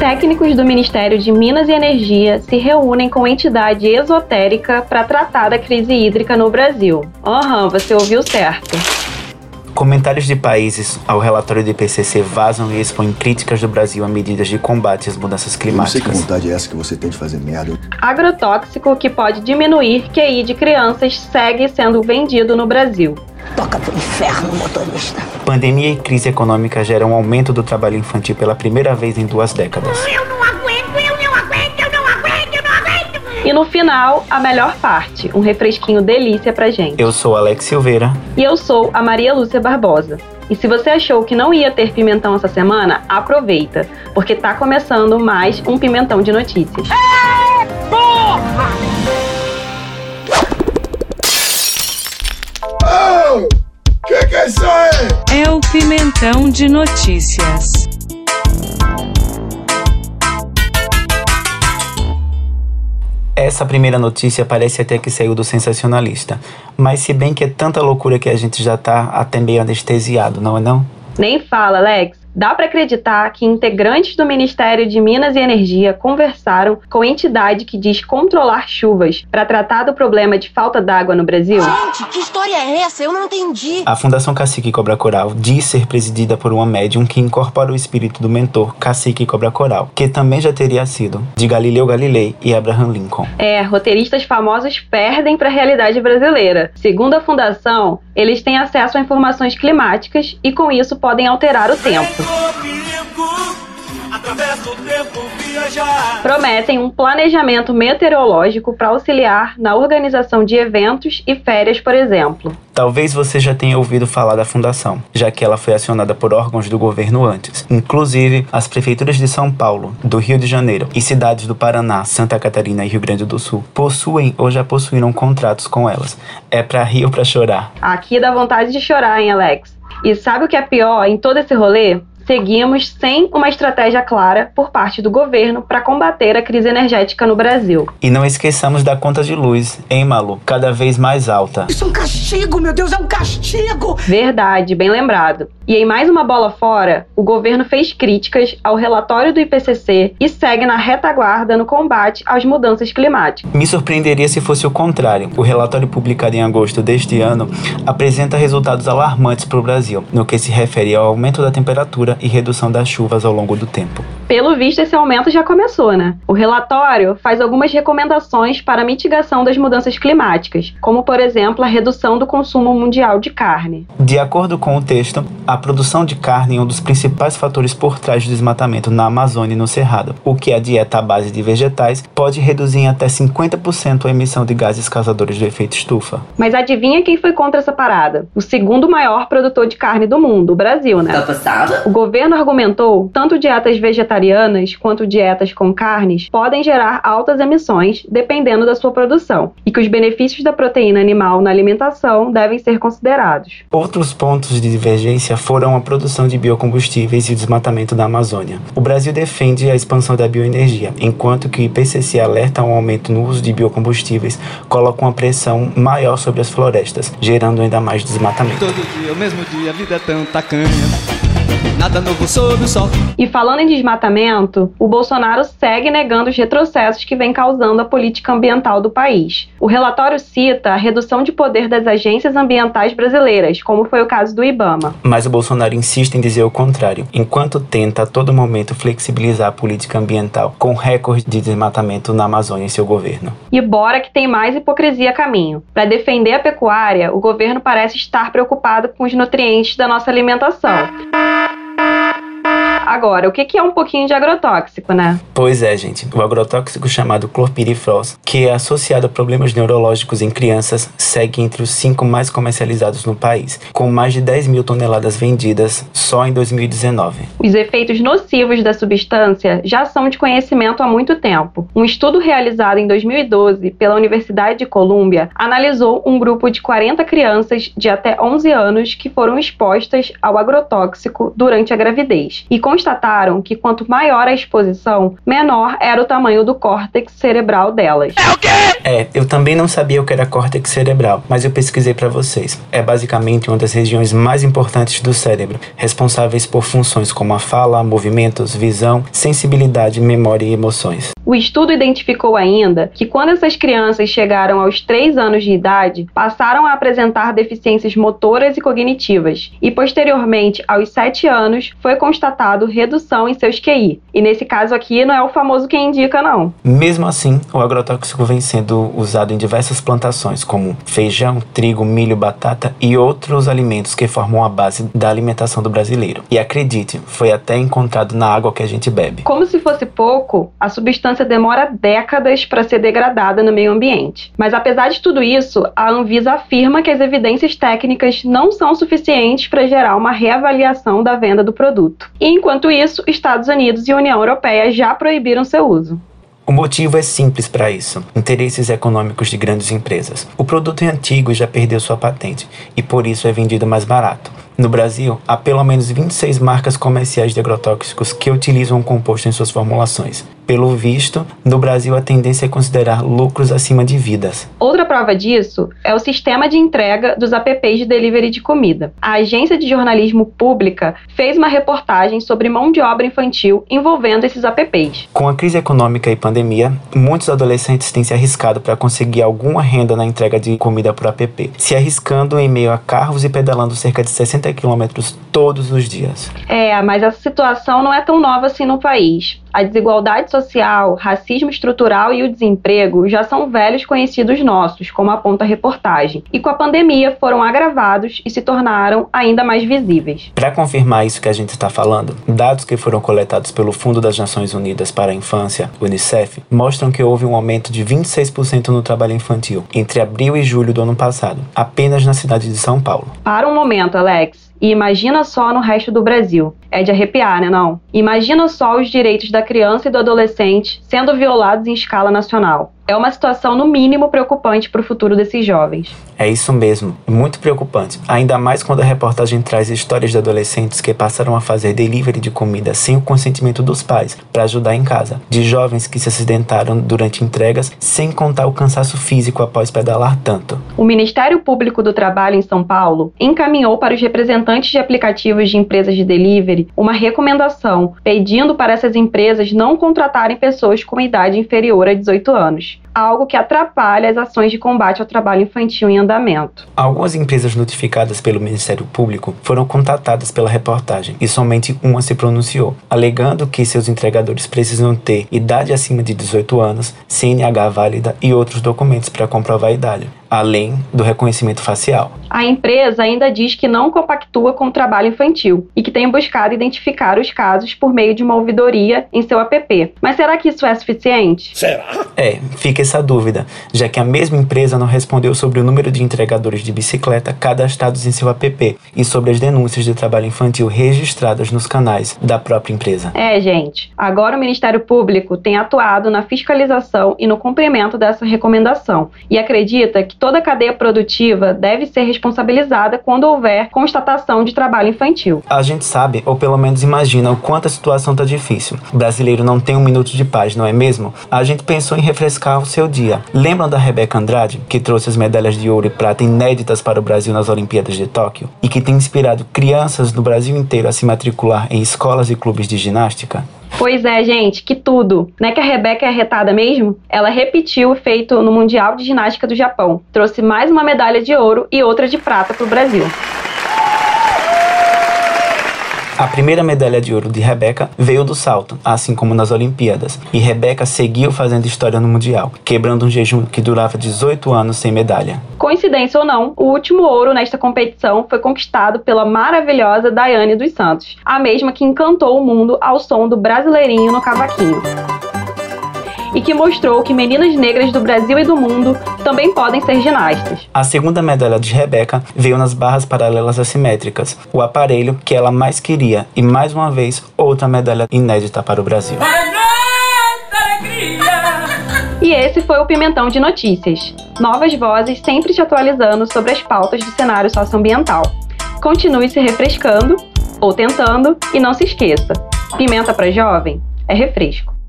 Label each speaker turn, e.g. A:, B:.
A: Técnicos do Ministério de Minas e Energia se reúnem com entidade esotérica para tratar da crise hídrica no Brasil. Aham, uhum, você ouviu certo.
B: Comentários de países ao relatório do IPCC vazam e expõem críticas do Brasil a medidas de combate às mudanças climáticas.
C: Eu não sei que vontade é essa que você tem de fazer merda.
A: Agrotóxico que pode diminuir QI de crianças segue sendo vendido no Brasil.
D: Toca pro inferno, motorista.
B: Pandemia e crise econômica geram um aumento do trabalho infantil pela primeira vez em duas décadas.
E: Eu não aguento, eu não aguento, eu não aguento, eu não aguento.
A: E no final, a melhor parte, um refresquinho delícia pra gente.
B: Eu sou Alex Silveira.
A: E eu sou a Maria Lúcia Barbosa. E se você achou que não ia ter pimentão essa semana, aproveita, porque tá começando mais um pimentão de notícias. É, porra!
F: Isso aí?
G: É o pimentão de notícias.
B: Essa primeira notícia parece até que saiu do sensacionalista, mas se bem que é tanta loucura que a gente já tá até meio anestesiado, não é não?
A: Nem fala, Alex. Dá para acreditar que integrantes do Ministério de Minas e Energia conversaram com a entidade que diz controlar chuvas para tratar do problema de falta d'água no Brasil?
D: Gente, que história é essa? Eu não entendi.
B: A Fundação Cacique Cobra Coral diz ser presidida por uma médium que incorpora o espírito do mentor Cacique Cobra Coral, que também já teria sido de Galileu Galilei e Abraham Lincoln.
A: É, roteiristas famosos perdem para a realidade brasileira. Segundo a fundação, eles têm acesso a informações climáticas e com isso podem alterar o tempo. Prometem um planejamento meteorológico para auxiliar na organização de eventos e férias, por exemplo.
B: Talvez você já tenha ouvido falar da fundação, já que ela foi acionada por órgãos do governo antes. Inclusive, as prefeituras de São Paulo, do Rio de Janeiro e cidades do Paraná, Santa Catarina e Rio Grande do Sul possuem ou já possuíram contratos com elas. É para rir ou para chorar?
A: Aqui dá vontade de chorar, hein, Alex? E sabe o que é pior em todo esse rolê? Seguimos sem uma estratégia clara por parte do governo para combater a crise energética no Brasil.
B: E não esqueçamos da conta de luz, hein, Malu? Cada vez mais alta.
D: Isso é um castigo, meu Deus, é um castigo!
A: Verdade, bem lembrado. E em mais uma bola fora, o governo fez críticas ao relatório do IPCC e segue na retaguarda no combate às mudanças climáticas.
B: Me surpreenderia se fosse o contrário. O relatório publicado em agosto deste ano apresenta resultados alarmantes para o Brasil, no que se refere ao aumento da temperatura e redução das chuvas ao longo do tempo.
A: Pelo visto, esse aumento já começou, né? O relatório faz algumas recomendações para a mitigação das mudanças climáticas, como, por exemplo, a redução do consumo mundial de carne.
B: De acordo com o texto, a produção de carne é um dos principais fatores por trás do desmatamento na Amazônia e no Cerrado, o que a dieta à base de vegetais pode reduzir em até 50% a emissão de gases causadores do efeito estufa.
A: Mas adivinha quem foi contra essa parada? O segundo maior produtor de carne do mundo, o Brasil, né?
D: Tá passada?
A: O governo argumentou tanto dietas vegetarianas quanto dietas com carnes podem gerar altas emissões dependendo da sua produção e que os benefícios da proteína animal na alimentação devem ser considerados.
B: Outros pontos de divergência foram a produção de biocombustíveis e o desmatamento da Amazônia. O Brasil defende a expansão da bioenergia, enquanto que o IPCC alerta um aumento no uso de biocombustíveis, coloca uma pressão maior sobre as florestas, gerando ainda mais desmatamento.
H: Todo dia, o mesmo dia, a vida é tão tacanha. Nada novo sob o sol.
A: E falando em desmatamento, o Bolsonaro segue negando os retrocessos que vem causando a política ambiental do país. O relatório cita a redução de poder das agências ambientais brasileiras, como foi o caso do IBAMA.
B: Mas o Bolsonaro insiste em dizer o contrário, enquanto tenta a todo momento flexibilizar a política ambiental com recorde de desmatamento na Amazônia em seu governo.
A: E bora que tem mais hipocrisia a caminho. Para defender a pecuária, o governo parece estar preocupado com os nutrientes da nossa alimentação. Agora, o que é um pouquinho de agrotóxico, né?
B: Pois é, gente. O agrotóxico chamado clorpirifos, que é associado a problemas neurológicos em crianças, segue entre os cinco mais comercializados no país, com mais de 10 mil toneladas vendidas só em 2019.
A: Os efeitos nocivos da substância já são de conhecimento há muito tempo. Um estudo realizado em 2012 pela Universidade de Colômbia analisou um grupo de 40 crianças de até 11 anos que foram expostas ao agrotóxico durante a gravidez e constataram que quanto maior a exposição, menor era o tamanho do córtex cerebral delas.
B: É o quê? É, eu também não sabia o que era córtex cerebral, mas eu pesquisei para vocês. É basicamente uma das regiões mais importantes do cérebro, responsáveis por funções como a fala, movimentos, visão, sensibilidade, memória e emoções.
A: O estudo identificou ainda que quando essas crianças chegaram aos 3 anos de idade, passaram a apresentar deficiências motoras e cognitivas, e posteriormente, aos 7 anos, foi constatado redução em seus QI. E nesse caso aqui não é o famoso quem indica, não.
B: Mesmo assim, o agrotóxico vem sendo usado em diversas plantações, como feijão, trigo, milho, batata e outros alimentos que formam a base da alimentação do brasileiro. E acredite, foi até encontrado na água que a gente bebe.
A: Como se fosse pouco, a substância demora décadas para ser degradada no meio ambiente. Mas apesar de tudo isso, a Anvisa afirma que as evidências técnicas não são suficientes para gerar uma reavaliação da venda do produto. E enquanto isso, Estados Unidos e União Europeia já proibiram seu uso.
B: O motivo é simples para isso: interesses econômicos de grandes empresas. O produto é antigo e já perdeu sua patente, e por isso é vendido mais barato. No Brasil, há pelo menos 26 marcas comerciais de agrotóxicos que utilizam o composto em suas formulações. Pelo visto, no Brasil a tendência é considerar lucros acima de vidas.
A: Outra prova disso é o sistema de entrega dos apps de delivery de comida. A agência de jornalismo pública fez uma reportagem sobre mão de obra infantil envolvendo esses apps.
B: Com a crise econômica e pandemia, muitos adolescentes têm se arriscado para conseguir alguma renda na entrega de comida por app, se arriscando em meio a carros e pedalando cerca de 60 quilômetros todos os dias.
A: É, mas essa situação não é tão nova assim no país. A desigualdade social, racismo estrutural e o desemprego já são velhos conhecidos nossos, como aponta a reportagem, e com a pandemia foram agravados e se tornaram ainda mais visíveis.
B: Para confirmar isso que a gente está falando, dados que foram coletados pelo Fundo das Nações Unidas para a Infância, UNICEF, mostram que houve um aumento de 26% no trabalho infantil entre abril e julho do ano passado, apenas na cidade de São Paulo.
A: Para um momento, Alex. E imagina só no resto do Brasil. É de arrepiar, né não? Imagina só os direitos da criança e do adolescente sendo violados em escala nacional. É uma situação, no mínimo, preocupante para o futuro desses jovens.
B: É isso mesmo, muito preocupante. Ainda mais quando a reportagem traz histórias de adolescentes que passaram a fazer delivery de comida sem o consentimento dos pais para ajudar em casa, de jovens que se acidentaram durante entregas, sem contar o cansaço físico após pedalar tanto.
A: O Ministério Público do Trabalho em São Paulo encaminhou para os representantes de aplicativos de empresas de delivery uma recomendação pedindo para essas empresas não contratarem pessoas com idade inferior a 18 anos algo que atrapalha as ações de combate ao trabalho infantil em andamento.
B: Algumas empresas notificadas pelo Ministério Público foram contatadas pela reportagem e somente uma se pronunciou, alegando que seus entregadores precisam ter idade acima de 18 anos, CNH válida e outros documentos para comprovar a idade além do reconhecimento facial.
A: A empresa ainda diz que não compactua com o trabalho infantil e que tem buscado identificar os casos por meio de uma ouvidoria em seu app. Mas será que isso é suficiente?
F: Será?
B: É, fica essa dúvida, já que a mesma empresa não respondeu sobre o número de entregadores de bicicleta cadastrados em seu app e sobre as denúncias de trabalho infantil registradas nos canais da própria empresa.
A: É, gente. Agora o Ministério Público tem atuado na fiscalização e no cumprimento dessa recomendação e acredita que toda a cadeia produtiva deve ser responsabilizada quando houver constatação de trabalho infantil.
B: A gente sabe, ou pelo menos imagina, o quanto a situação tá difícil. O brasileiro não tem um minuto de paz, não é mesmo? A gente pensou em refrescar o seu dia. Lembram da Rebeca Andrade, que trouxe as medalhas de ouro e prata inéditas para o Brasil nas Olimpíadas de Tóquio? E que tem inspirado crianças no Brasil inteiro a se matricular em escolas e clubes de ginástica?
A: Pois é, gente, que tudo. Não é que a Rebeca é arretada mesmo? Ela repetiu o feito no Mundial de Ginástica do Japão. Trouxe mais uma medalha de ouro e outra de prata para o Brasil.
B: A primeira medalha de ouro de Rebeca veio do salto, assim como nas Olimpíadas, e Rebeca seguiu fazendo história no Mundial, quebrando um jejum que durava 18 anos sem medalha.
A: Coincidência ou não, o último ouro nesta competição foi conquistado pela maravilhosa Daiane dos Santos, a mesma que encantou o mundo ao som do brasileirinho no cavaquinho e que mostrou que meninas negras do Brasil e do mundo também podem ser ginastas.
B: A segunda medalha de Rebeca veio nas barras paralelas assimétricas, o aparelho que ela mais queria, e mais uma vez, outra medalha inédita para o Brasil.
A: E esse foi o Pimentão de Notícias. Novas vozes sempre te atualizando sobre as pautas do cenário socioambiental. Continue se refrescando, ou tentando, e não se esqueça: Pimenta para jovem é refresco.